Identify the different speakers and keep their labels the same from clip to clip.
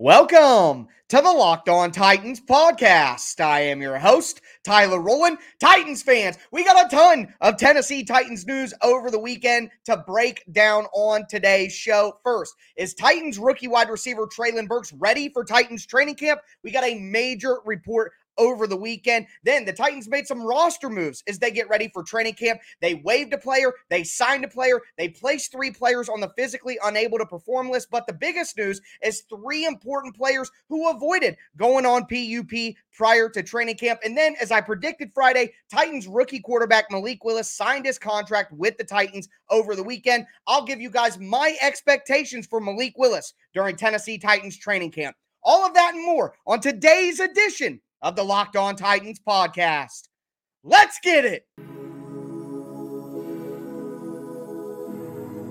Speaker 1: Welcome to the Locked On Titans podcast. I am your host, Tyler Rowland. Titans fans, we got a ton of Tennessee Titans news over the weekend to break down on today's show. First, is Titans rookie wide receiver Treylon Burks ready for Titans training camp? We got a major report over the weekend. Then the Titans made some roster moves as they get ready for training camp. They waived a player, they signed a player, they placed three players on the physically unable to perform list. But the biggest news is three important players who avoided going on PUP prior to training camp. And then, as I predicted Friday, Titans rookie quarterback Malik Willis signed his contract with the Titans over the weekend. I'll give you guys my expectations for Malik Willis during Tennessee Titans training camp. All of that and more on today's edition of the Locked On Titans podcast. Let's get it.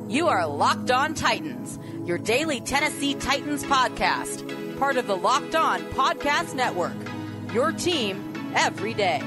Speaker 2: You are Locked On Titans, your daily Tennessee Titans podcast, part of the Locked On Podcast Network. Your team every day.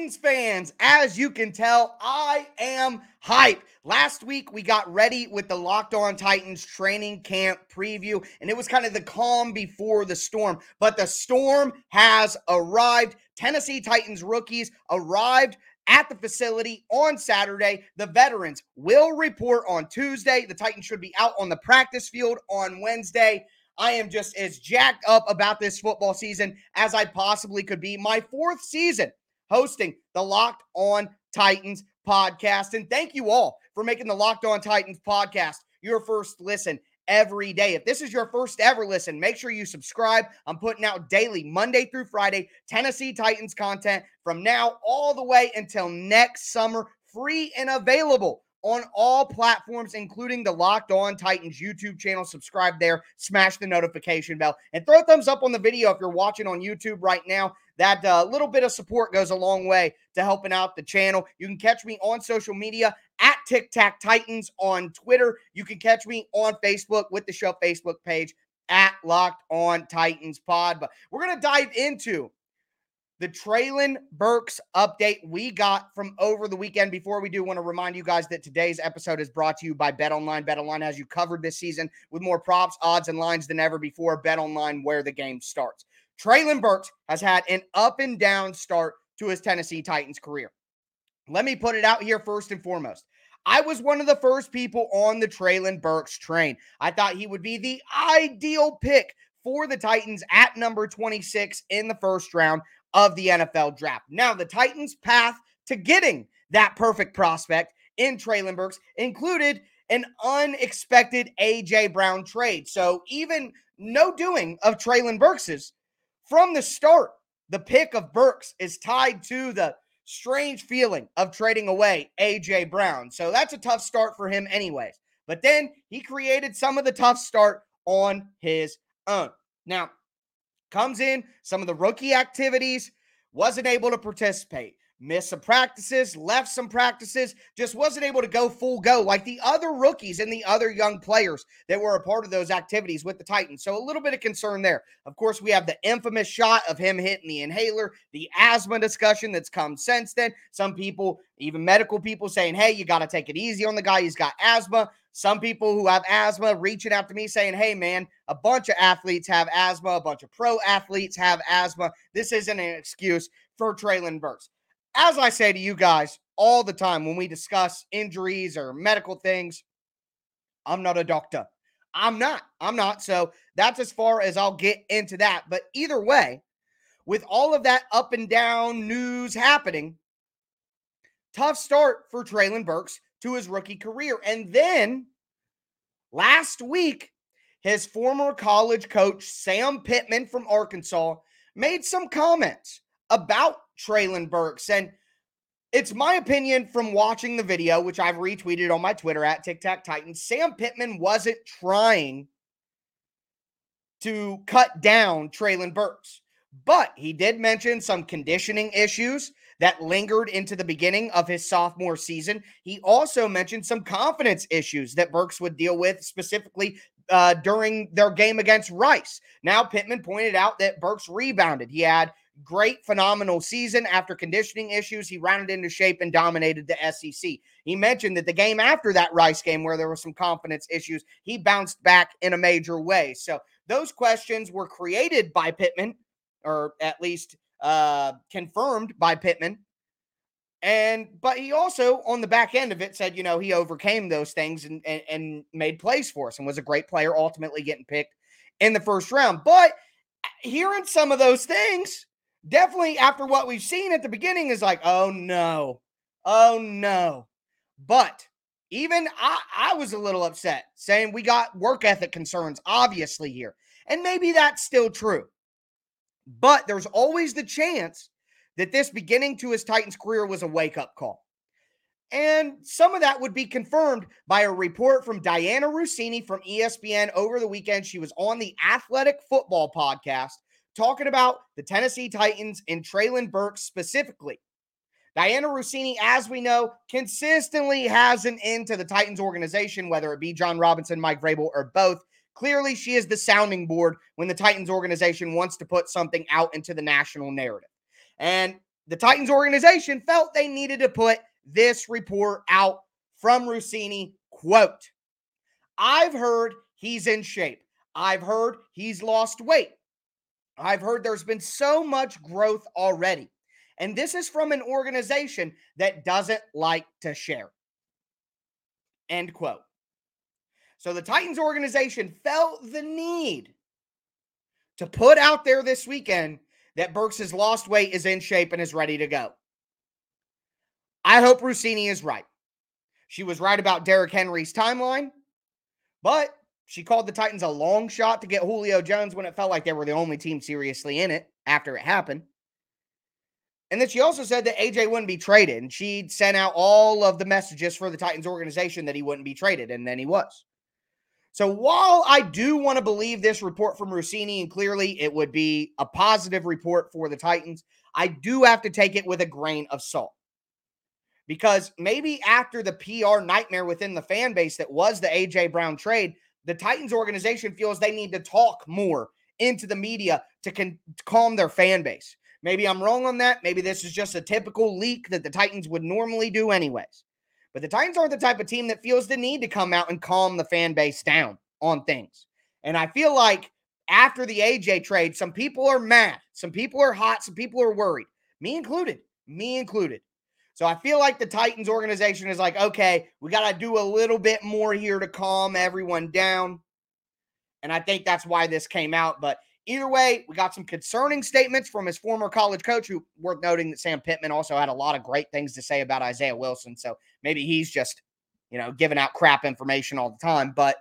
Speaker 1: Titans fans, as you can tell, I am hype. Last week, we got ready with the Locked On Titans training camp preview, and it was kind of the calm before the storm. But the storm has arrived. Tennessee Titans rookies arrived at the facility on Saturday. The veterans will report on Tuesday. The Titans should be out on the practice field on Wednesday. I am just as jacked up about this football season as I possibly could be. My fourth season hosting the Locked On Titans podcast. And thank you all for making the Locked On Titans podcast your first listen every day. If this is your first ever listen, make sure you subscribe. I'm putting out daily, Monday through Friday, Tennessee Titans content from now all the way until next summer, free and available on all platforms, including the Locked On Titans YouTube channel. Subscribe there, smash the notification bell, and throw a thumbs up on the video if you're watching on YouTube right now. That uh, little bit of support goes a long way to helping out the channel. You can catch me on social media at Tic Tac Titans on Twitter. You can catch me on Facebook with the show Facebook page at Locked On Titans Pod. But we're going to dive into the Treylon Burks update we got from over the weekend. Before we do, want to remind you guys that today's episode is brought to you by Bet Online. Bet Online has you covered this season with more props, odds, and lines than ever before. Bet Online, where the game starts. Treylon Burks has had an up and down start to his Tennessee Titans career. Let me put it out here first and foremost. I was one of the first people on the Treylon Burks train. I thought he would be the ideal pick for the Titans at number 26 in the first round of the NFL draft. Now, the Titans' path to getting that perfect prospect in Treylon Burks included an unexpected AJ Brown trade. So, even no doing of Treylon Burks's from the start, the pick of Burks is tied to the strange feeling of trading away AJ Brown. So that's a tough start for him, anyways. But then he created some of the tough start on his own. Now, comes in some of the rookie activities, wasn't able to participate missed some practices, left some practices, just wasn't able to go full go like the other rookies and the other young players that were a part of those activities with the Titans. So a little bit of concern there. Of course, we have the infamous shot of him hitting the inhaler, the asthma discussion that's come since then. Some people, even medical people, saying, hey, you got to take it easy on the guy. He's got asthma. Some people who have asthma reaching out to me saying, hey, man, a bunch of athletes have asthma, a bunch of pro athletes have asthma. This isn't an excuse for Treylon Burks as I say to you guys all the time when we discuss injuries or medical things, I'm not a doctor. I'm not. I'm not. So that's as far as I'll get into that. But either way, with all of that up and down news happening, tough start for Treylon Burks to his rookie career. And then last week, his former college coach, Sam Pittman from Arkansas, made some comments about Treylon Burks. And it's my opinion from watching the video, which I've retweeted on my Twitter at Tic Tac Titans. Sam Pittman wasn't trying to cut down Treylon Burks, but he did mention some conditioning issues that lingered into the beginning of his sophomore season. He also mentioned some confidence issues that Burks would deal with, specifically uh, during their game against Rice. Now, Pittman pointed out that Burks rebounded. He had great, phenomenal season after conditioning issues. He rounded into shape and dominated the SEC. He mentioned that the game after that Rice game, where there were some confidence issues, he bounced back in a major way. So those questions were created by Pittman, or at least uh, confirmed by Pittman. And but he also on the back end of it said, you know, he overcame those things and, and, and made plays for us and was a great player, ultimately getting picked in the first round. But hearing some of those things, definitely after what we've seen at the beginning, is like, oh no, oh no. But even I, I was a little upset saying we got work ethic concerns, obviously, here. And maybe that's still true. But there's always the chance that this beginning to his Titans career was a wake up call. And some of that would be confirmed by a report from Dianna Russini from ESPN over the weekend. She was on the Athletic Football podcast talking about the Tennessee Titans and Treylon Burks specifically. Dianna Russini, as we know, consistently has an end to the Titans organization, whether it be Jon Robinson, Mike Vrabel, or both. Clearly, she is the sounding board when the Titans organization wants to put something out into the national narrative. And the Titans organization felt they needed to put this report out from Russini. Quote, I've heard he's in shape. I've heard he's lost weight. I've heard there's been so much growth already. And this is from an organization that doesn't like to share. End quote. So the Titans organization felt the need to put out there this weekend that Burks has lost weight, is in shape, and is ready to go. I hope Russini is right. She was right about Derrick Henry's timeline, but she called the Titans a long shot to get Julio Jones when it felt like they were the only team seriously in it after it happened. And then she also said that AJ wouldn't be traded, and she'd sent out all of the messages for the Titans organization that he wouldn't be traded, and then he was. So while I do want to believe this report from Russini, and clearly it would be a positive report for the Titans, I do have to take it with a grain of salt. Because maybe after the PR nightmare within the fan base that was the AJ Brown trade, the Titans organization feels they need to talk more into the media to, con- to calm their fan base. Maybe I'm wrong on that. Maybe this is just a typical leak that the Titans would normally do, anyways. But the Titans aren't the type of team that feels the need to come out and calm the fan base down on things. And I feel like after the AJ trade, some people are mad, some people are hot, some people are worried, me included, me included. So I feel like the Titans organization is like, okay, we got to do a little bit more here to calm everyone down. And I think that's why this came out. But either way, we got some concerning statements from his former college coach, who worth noting that Sam Pittman also had a lot of great things to say about Isaiah Wilson. So maybe he's just, you know, giving out crap information all the time. But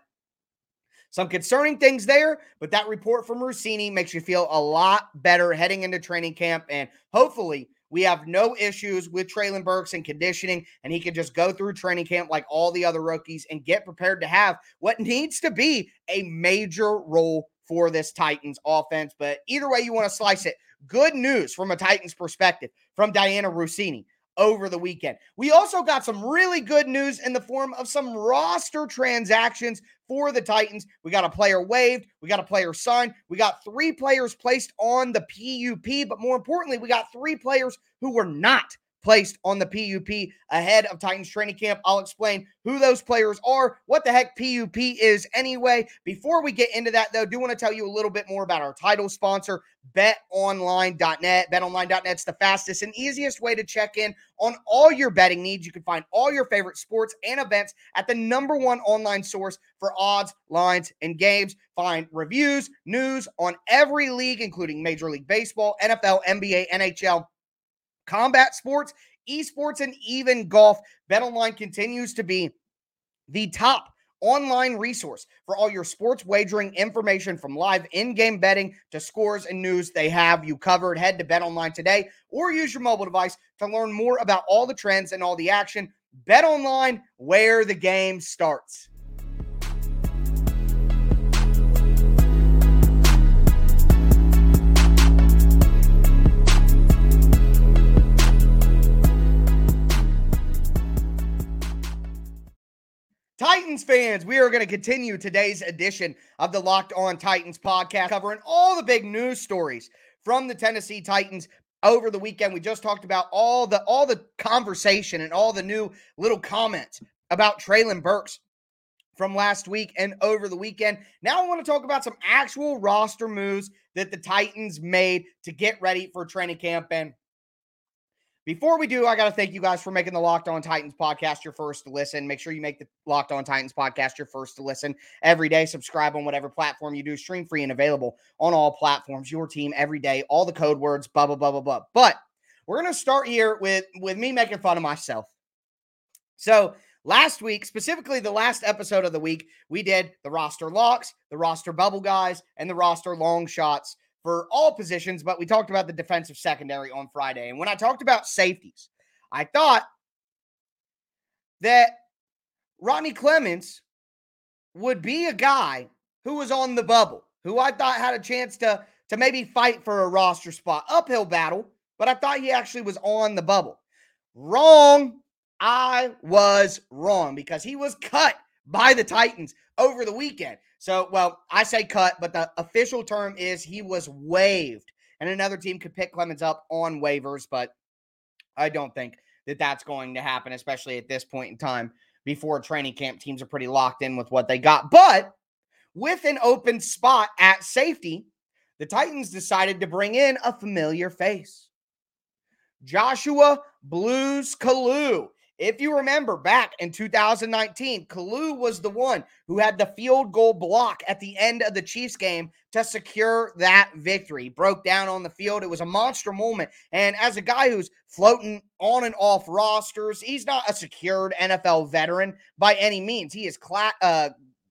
Speaker 1: some concerning things there, but that report from Russini makes you feel a lot better heading into training camp. And hopefully, we have no issues with Treylon Burks and conditioning, and he can just go through training camp like all the other rookies and get prepared to have what needs to be a major role for this Titans offense. But either way you want to slice it, good news from a Titans perspective from Dianna Russini over the weekend. We also got some really good news in the form of some roster transactions for the Titans. We got a player waived, we got a player signed, we got three players placed on the PUP, but more importantly, we got three players who were not placed on the PUP ahead of Titans training camp. I'll explain who those players are, what the heck PUP is anyway. Before we get into that, though, do want to tell you a little bit more about our title sponsor, betonline.net. Betonline.net's the fastest and easiest way to check in on all your betting needs. You can find all your favorite sports and events at the number one online source for odds, lines, and games. Find reviews, news on every league, including Major League Baseball, NFL, NBA, NHL combat sports, esports, and even golf, BetOnline continues to be the top online resource for all your sports wagering information from live in-game betting to scores and news they have you covered. Head to betonline today or use your mobile device to learn more about all the trends and all the action. Bet online where the game starts Titans fans, we are going to continue today's edition of the Locked On Titans podcast, covering all the big news stories from the Tennessee Titans over the weekend. We just talked about all the all the conversation and all the new little comments about Treylon Burks from last week and over the weekend. Now I want to talk about some actual roster moves that the Titans made to get ready for training camp. And before we do, I got to thank you guys for making the Locked On Titans podcast your first to listen. Make sure you make the Locked On Titans podcast your first to listen every day. Subscribe on whatever platform you do, stream free and available on all platforms. Your team every day, all the code words, blah, blah, blah, blah, blah. But we're going to start here with, with me making fun of myself. So, Last week, specifically the last episode of the week, we did the roster locks, the roster bubble guys, and the roster long shots for all positions, but we talked about the defensive secondary on Friday. And when I talked about safeties, I thought that Rodney Clemons would be a guy who was on the bubble, who I thought had a chance to, to maybe fight for a roster spot. Uphill battle, but I thought he actually was on the bubble. Wrong. I was wrong because he was cut by the Titans over the weekend. So, well, I say cut, but the official term is he was waived. And another team could pick Clemons up on waivers, but I don't think that that's going to happen, especially at this point in time before training camp. Teams are pretty locked in with what they got. But with an open spot at safety, the Titans decided to bring in a familiar face. Joshua Blues Kalu if you remember back in 2019, Kalu was the one who had the field goal block at the end of the Chiefs game to secure that victory. Broke down on the field. It was a monster moment. And as a guy who's floating on and off rosters, he's not a secured NFL veteran by any means. He is cla- uh,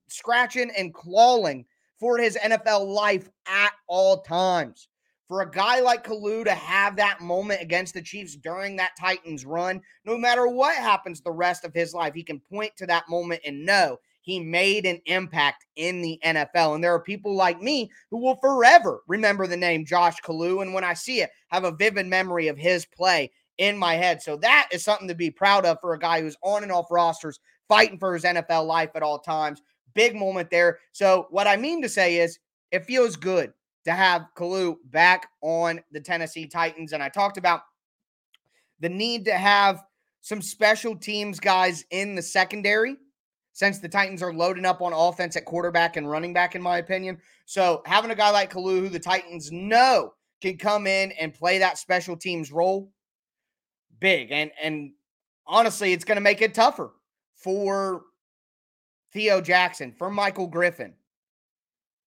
Speaker 1: scratching and clawing for his NFL life at all times for a guy like Kalu to have that moment against the Chiefs during that Titans run, no matter what happens the rest of his life, he can point to that moment and know he made an impact in the NFL. And there are people like me who will forever remember the name Josh Kalu. And when I see it, have a vivid memory of his play in my head. So that is something to be proud of for a guy who's on and off rosters, fighting for his NFL life at all times. Big moment there. So, what I mean to say is, it feels good to have Kalu back on the Tennessee Titans. And I talked about the need to have some special teams guys in the secondary since the Titans are loading up on offense at quarterback and running back, in my opinion. So having a guy like Kalu, who the Titans know can come in and play that special teams role, big. And and honestly, it's going to make it tougher for Theo Jackson, for Michael Griffin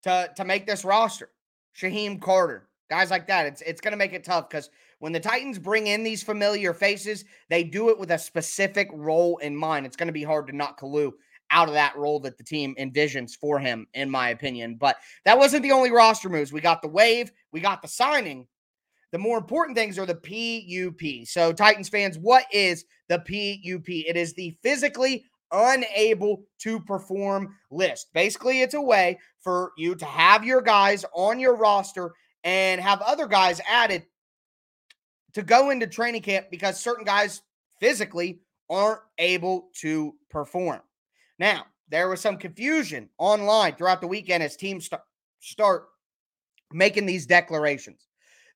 Speaker 1: to, to make this roster. Shyheim Carter, guys like that. It's it's going to make it tough because when the Titans bring in these familiar faces, they do it with a specific role in mind. It's going to be hard to knock Kalu out of that role that the team envisions for him, in my opinion. But that wasn't the only roster moves. We got the wave, we got the signing. The more important things are the PUP. So, Titans fans, what is the PUP? It is the physically unable to perform list. Basically, it's a way for you to have your guys on your roster and have other guys added to go into training camp because certain guys physically aren't able to perform. Now, there was some confusion online throughout the weekend as teams start, start making these declarations.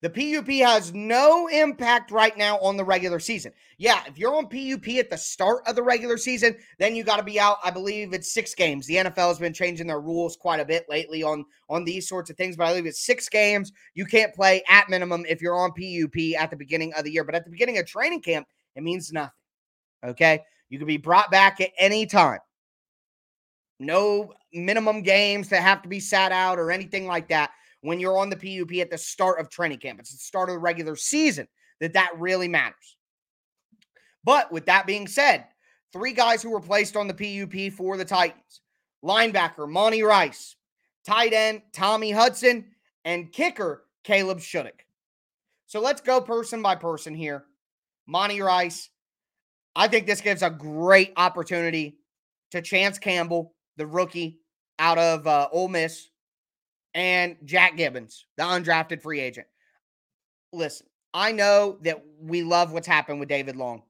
Speaker 1: The PUP has no impact right now on the regular season. Yeah, if you're on PUP at the start of the regular season, then you got to be out. I believe it's six games. The NFL has been changing their rules quite a bit lately on on these sorts of things, but I believe it's six games. You can't play at minimum if you're on PUP at the beginning of the year. But at the beginning of training camp, it means nothing. Okay, you can be brought back at any time. No minimum games that have to be sat out or anything like that when you're on the PUP at the start of training camp. It's the start of the regular season that that really matters. But with that being said, three guys who were placed on the PUP for the Titans linebacker Monty Rice, tight end Tommy Hudson, and kicker Caleb Shudak. So let's go person by person here. Monty Rice, I think this gives a great opportunity to Chance Campbell, the rookie out of uh, Ole Miss, and Jack Gibbens, the undrafted free agent. Listen, I know that we love what's happened with David Long.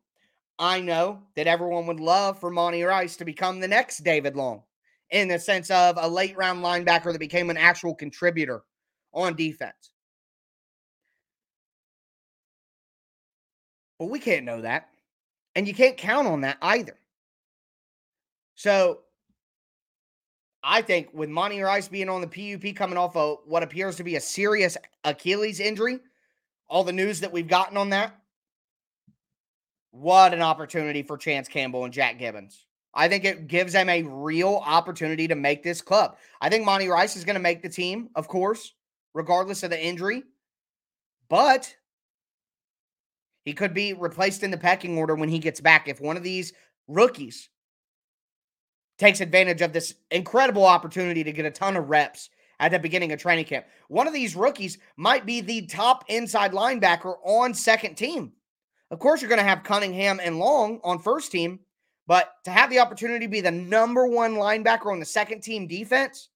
Speaker 1: I know that everyone would love for Monty Rice to become the next David Long in the sense of a late round linebacker that became an actual contributor on defense. But we can't know that. And you can't count on that either. So I think with Monty Rice being on the PUP coming off of what appears to be a serious Achilles injury, all the news that we've gotten on that, what an opportunity for Chance Campbell and Jack Gibbens. I think it gives them a real opportunity to make this club. I think Monty Rice is going to make the team, of course, regardless of the injury. But he could be replaced in the pecking order when he gets back if one of these rookies takes advantage of this incredible opportunity to get a ton of reps at the beginning of training camp. One of these rookies might be the top inside linebacker on second team. Of course, you're going to have Cunningham and Long on first team, but to have the opportunity to be the number one linebacker on the second team defense,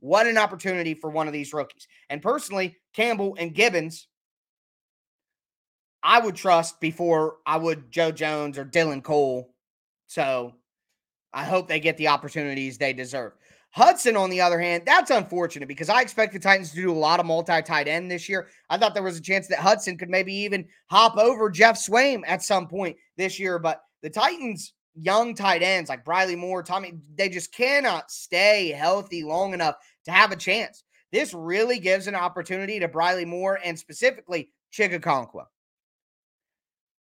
Speaker 1: what an opportunity for one of these rookies. And personally, Campbell and Gibbens, I would trust before I would Joe Jones or Dylan Cole. So I hope they get the opportunities they deserve. Hudson, on the other hand, that's unfortunate because I expect the Titans to do a lot of multi tight end this year. I thought there was a chance that Hudson could maybe even hop over Geoff Swaim at some point this year, but the Titans' young tight ends like Briley Moore, Tommy, they just cannot stay healthy long enough to have a chance. This really gives an opportunity to Briley Moore and specifically Okonkwo.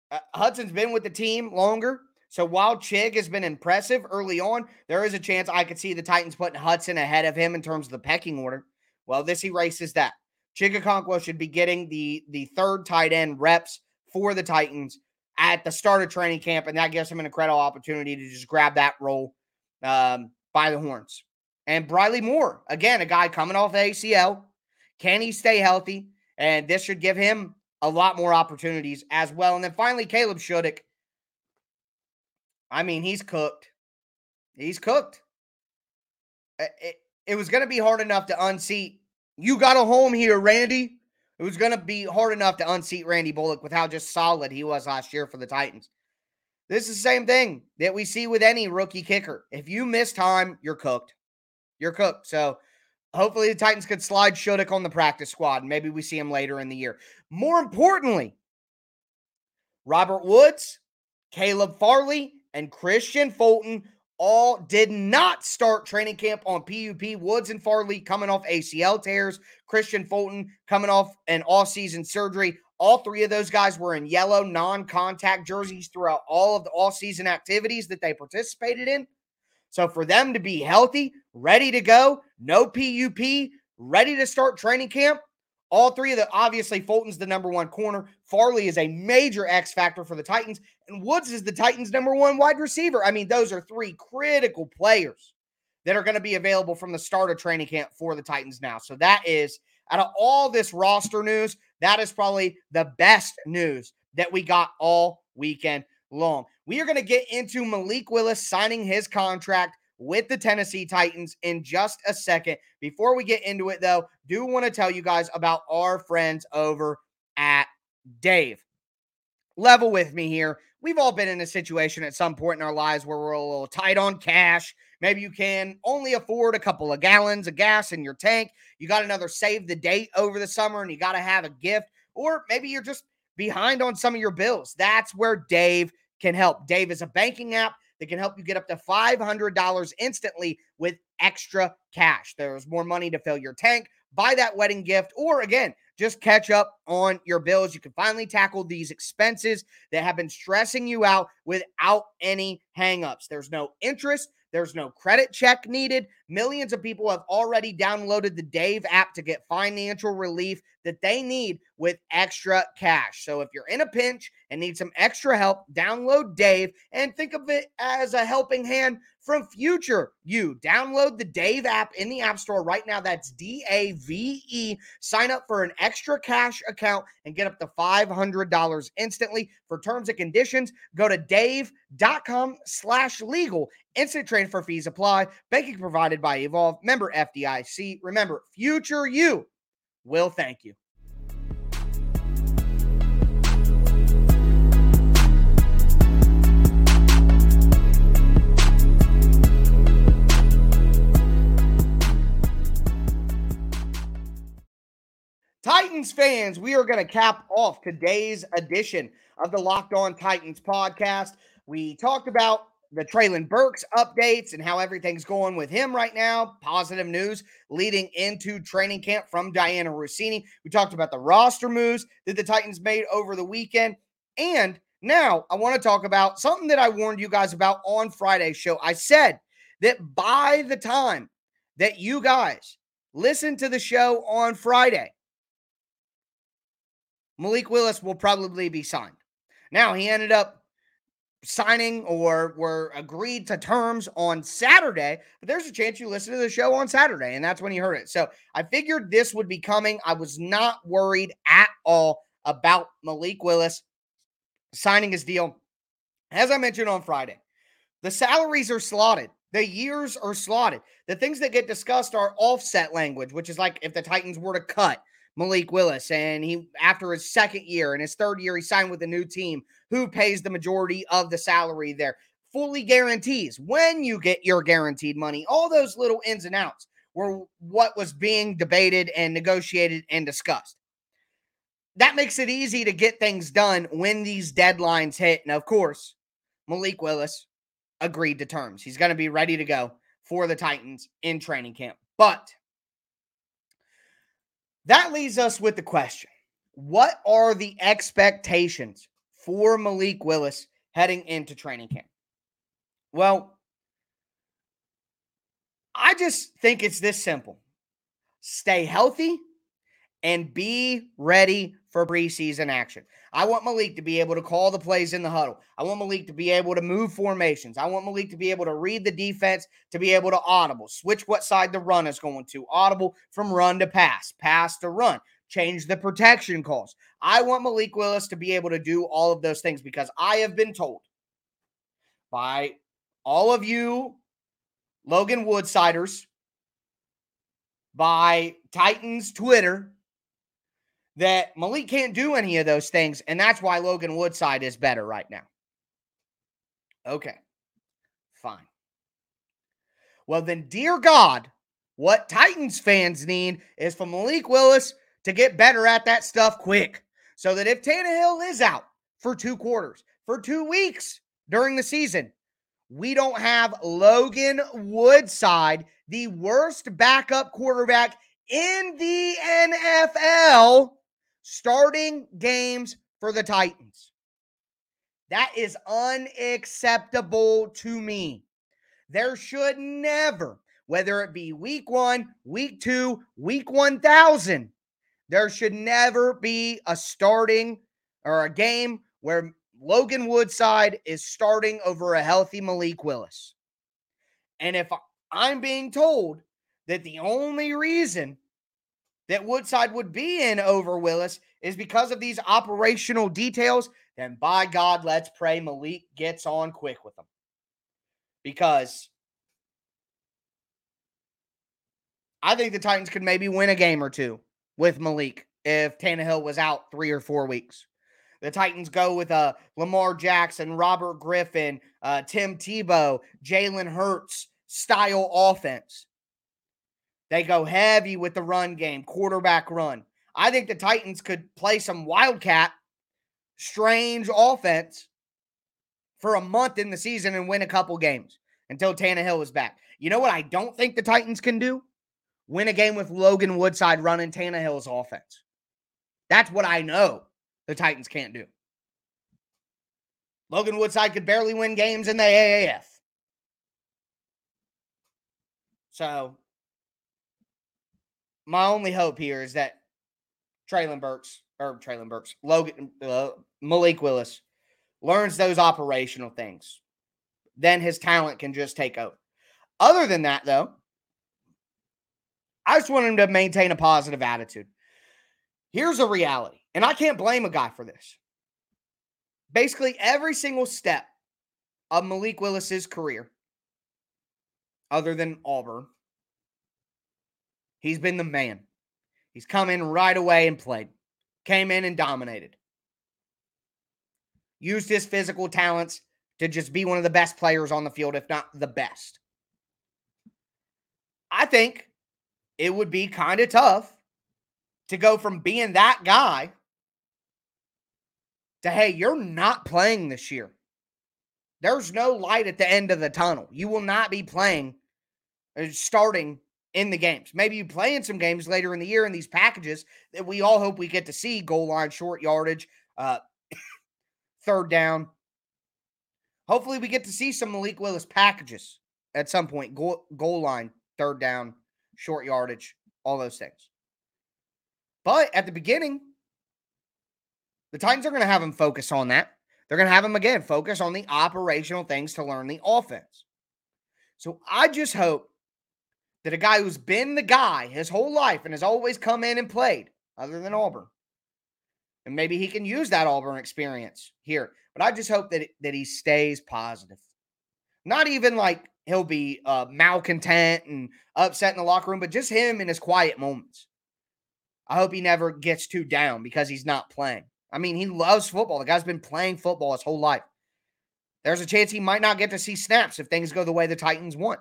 Speaker 1: Uh, Hudson's been with the team longer. So while Chig has been impressive early on, there is a chance I could see the Titans putting Hudson ahead of him in terms of the pecking order. Well, this erases that. Chig Okonkwo should be getting the the third tight end reps for the Titans at the start of training camp, and that gives him an incredible opportunity to just grab that role um, by the horns. And Briley Moore, again, a guy coming off ACL. Can he stay healthy? And this should give him a lot more opportunities as well. And then finally, Caleb Shudak. I mean, he's cooked. He's cooked. It, it was going to be hard enough to unseat. You got a home here, Randy. It was going to be hard enough to unseat Randy Bullock with how just solid he was last year for the Titans. This is the same thing that we see with any rookie kicker. If you miss time, you're cooked. You're cooked. So hopefully the Titans could slide Shudak on the practice squad. Maybe we see him later in the year. More importantly, Robert Woods, Caleb Farley, and Kristian Fulton all did not start training camp on PUP. Woods and Farley coming off ACL tears. Kristian Fulton coming off an all-season surgery. All three of those guys were in yellow non-contact jerseys throughout all of the all-season activities that they participated in. So for them to be healthy, ready to go, no PUP, ready to start training camp, all three of the obviously Fulton's the number one corner. Farley is a major X factor for the Titans, and Woods is the Titans' number one wide receiver. I mean, those are three critical players that are going to be available from the start of training camp for the Titans now. So that is out of all this roster news, that is probably the best news that we got all weekend long. We are going to get into Malik Willis signing his contract with the Tennessee Titans in just a second. Before we get into it, though, do want to tell you guys about our friends over at Dave. Level with me here. We've all been in a situation at some point in our lives where we're a little tight on cash. Maybe you can only afford a couple of gallons of gas in your tank. You got another save the date over the summer and you got to have a gift. Or maybe you're just behind on some of your bills. That's where Dave can help. Dave is a banking app that can help you get up to $500 instantly with extra cash. There's more money to fill your tank, buy that wedding gift, or again, just catch up on your bills. You can finally tackle these expenses that have been stressing you out without any hangups. There's no interest, there's no credit check needed. Millions of people have already downloaded the Dave app to get financial relief that they need with extra cash. So if you're in a pinch and need some extra help, download Dave and think of it as a helping hand from future you. Download the Dave app in the App Store right now. That's D A V E. Sign up for an extra cash account and get up to $500 instantly. For terms and conditions, go to dave.com slash legal. Instant transfer fees apply. Banking provided by Evolve. Member FDIC. Remember, future you will thank you. Titans fans, we are going to cap off today's edition of the Locked On Titans podcast. We talked about the Treylon Burks updates and how everything's going with him right now. Positive news leading into training camp from Dianna Russini. We talked about the roster moves that the Titans made over the weekend. And now I want to talk about something that I warned you guys about on Friday's show. I said that by the time that you guys listen to the show on Friday, Malik Willis will probably be signed. Now, he ended up signing or were agreed to terms on Saturday, but there's a chance you listen to the show on Saturday, and that's when you heard it. So I figured this would be coming. I was not worried at all about Malik Willis signing his deal. As I mentioned on Friday, the salaries are slotted. The years are slotted. The things that get discussed are offset language, which is like if the Titans were to cut Malik Willis. And he, after his second year and his third year, he signed with a new team who pays the majority of the salary there. Fully guarantees when you get your guaranteed money. All those little ins and outs were what was being debated and negotiated and discussed. That makes it easy to get things done when these deadlines hit. And of course, Malik Willis agreed to terms. He's going to be ready to go for the Titans in training camp. But that leaves us with the question What are the expectations for Malik Willis heading into training camp? Well, I just think it's this simple stay healthy and be ready for preseason action. I want Malik to be able to call the plays in the huddle. I want Malik to be able to move formations. I want Malik to be able to read the defense, to be able to audible, switch what side the run is going to, audible from run to pass, pass to run, change the protection calls. I want Malik Willis to be able to do all of those things because I have been told by all of you Logan Woodsiders, by Titans Twitter, that Malik can't do any of those things, and that's why Logan Woodside is better right now. Okay, fine. Well, then, dear God, what Titans fans need is for Malik Willis to get better at that stuff quick. So that if Tannehill is out for two quarters, for two weeks during the season, we don't have Logan Woodside, the worst backup quarterback in the NFL, starting games for the Titans. That is unacceptable to me. There should never, whether it be week one, week two, week 1000, there should never be a starting or a game where Logan Woodside is starting over a healthy Malik Willis. And if I'm being told that the only reason that Woodside would be in over Willis is because of these operational details, then by God, let's pray Malik gets on quick with them. Because I think the Titans could maybe win a game or two with Malik if Tannehill was out three or four weeks. The Titans go with uh, Lamar Jackson, Robert Griffin, uh, Tim Tebow, Jalen Hurts style offense. They go heavy with the run game, quarterback run. I think the Titans could play some wildcat, strange offense for a month in the season and win a couple games until Tannehill is back. You know what I don't think the Titans can do? Win a game with Logan Woodside running Tannehill's offense. That's what I know the Titans can't do. Logan Woodside could barely win games in the AAF. So my only hope here is that Treylon Burks or Treylon Burks, Logan uh, Malik Willis learns those operational things. Then his talent can just take over. Other than that, though, I just want him to maintain a positive attitude. Here's a reality, and I can't blame a guy for this. Basically, every single step of Malik Willis's career, other than Auburn, He's been the man. He's come in right away and played, came in and dominated. Used his physical talents to just be one of the best players on the field, if not the best. I think it would be kind of tough to go from being that guy to, hey, you're not playing this year. There's no light at the end of the tunnel. You will not be playing, uh, starting in the games. Maybe you play in some games later in the year in these packages that we all hope we get to see goal line, short yardage, uh, third down. Hopefully, we get to see some Malik Willis packages at some point goal, goal line, third down, short yardage, all those things. But at the beginning, the Titans are going to have him focus on that. They're going to have him again focus on the operational things to learn the offense. So I just hope that a guy who's been the guy his whole life and has always come in and played, other than Auburn, and maybe he can use that Auburn experience here. But I just hope that that he stays positive. Not even like he'll be uh, malcontent and upset in the locker room, but just him in his quiet moments. I hope he never gets too down because he's not playing. I mean, he loves football. The guy's been playing football his whole life. There's a chance he might not get to see snaps if things go the way the Titans want.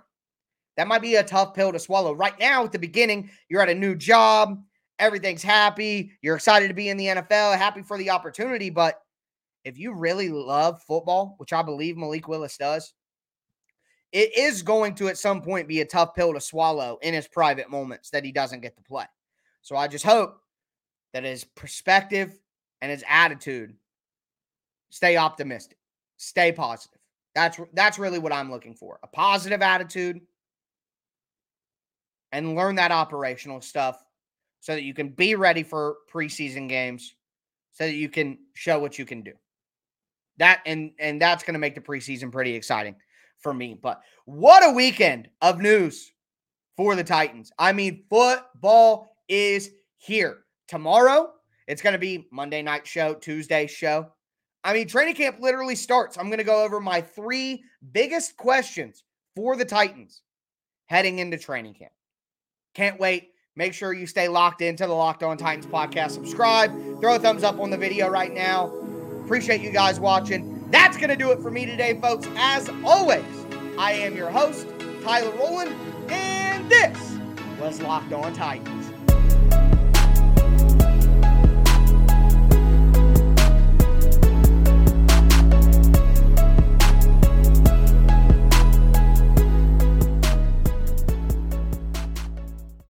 Speaker 1: That might be a tough pill to swallow. Right now, at the beginning, you're at a new job, everything's happy, you're excited to be in the NFL, happy for the opportunity. But if you really love football, which I believe Malik Willis does, it is going to at some point be a tough pill to swallow in his private moments that he doesn't get to play. So I just hope that his perspective and his attitude stay optimistic, stay positive. That's that's really what I'm looking for. A positive attitude and learn that operational stuff so that you can be ready for preseason games so that you can show what you can do. That and and that's going to make the preseason pretty exciting for me. But what a weekend of news for the Titans. I mean, football is here. Tomorrow, it's going to be Monday night show, Tuesday show. I mean, training camp literally starts. I'm going to go over my three biggest questions for the Titans heading into training camp. Can't wait. Make sure you stay locked into the Locked On Titans podcast. Subscribe, throw a thumbs up on the video right now. Appreciate you guys watching. That's going to do it for me today, folks. As always, I am your host, Tyler Rowland, and this was Locked On Titans.